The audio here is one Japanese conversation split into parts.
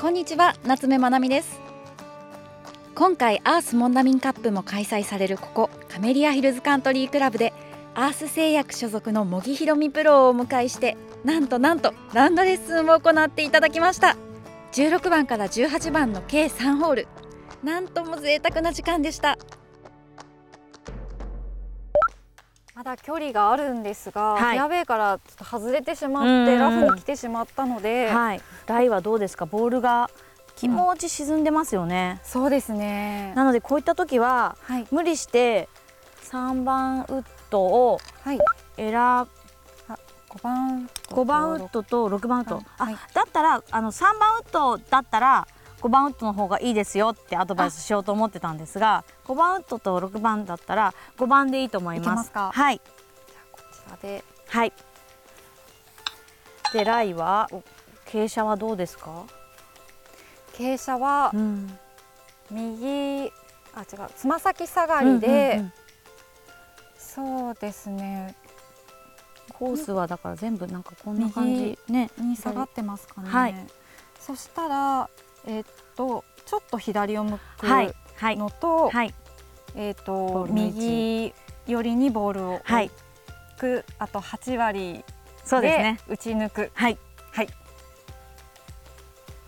こんにちは夏目まなみです。今回アースモンダミンカップも開催されるここカメリアヒルズカントリークラブでアース製薬所属の茂木ひろみプロをお迎えしてなんとなんとランドレッスンを行っていただきました。16番から18番の計3ホール。なんとも贅沢な時間でした。まだ距離があるんですが、はい。フェアウェイからちょっと外れてしまってうん。ラフに来てしまったので、はい、ライはどうですか？ボールが気持ち沈んでますよね、そうですね。なのでこういった時ははい。無理して3番ウッドをはい。選5番5番ウッドと6番ウッド、はい。あだったらあの3番ウッドだったら5番ウッドの方がいいですよってアドバイスしようと思ってたんですが5番ウッドと6番だったら5番でいいと思います。いはい。こちらで。はい。でライはお傾斜はどうですか、傾斜はん、右あ違うつま先下がりで、うんうんうん。そうですね。コースはだから全部なんかこんな感じ。ね。に下がってますかね、はい。そしたらえっとちょっと左を向くはいはい。のと、はい。えっボと右寄りにボールを置はい。く、あと8割そうですね。で打ち抜く。はい。はい。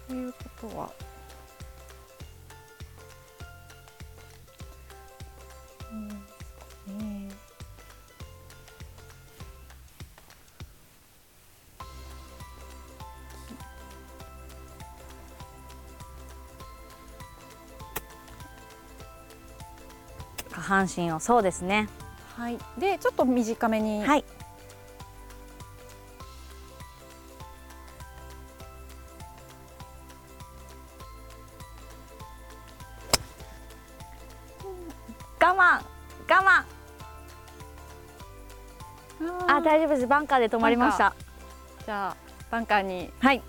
ということは。うん下半身をそうですね。はい、でちょっと短めに、はい。我慢。我慢。あ大丈夫です。バンカーで止まりました。じゃあバンカーに。はい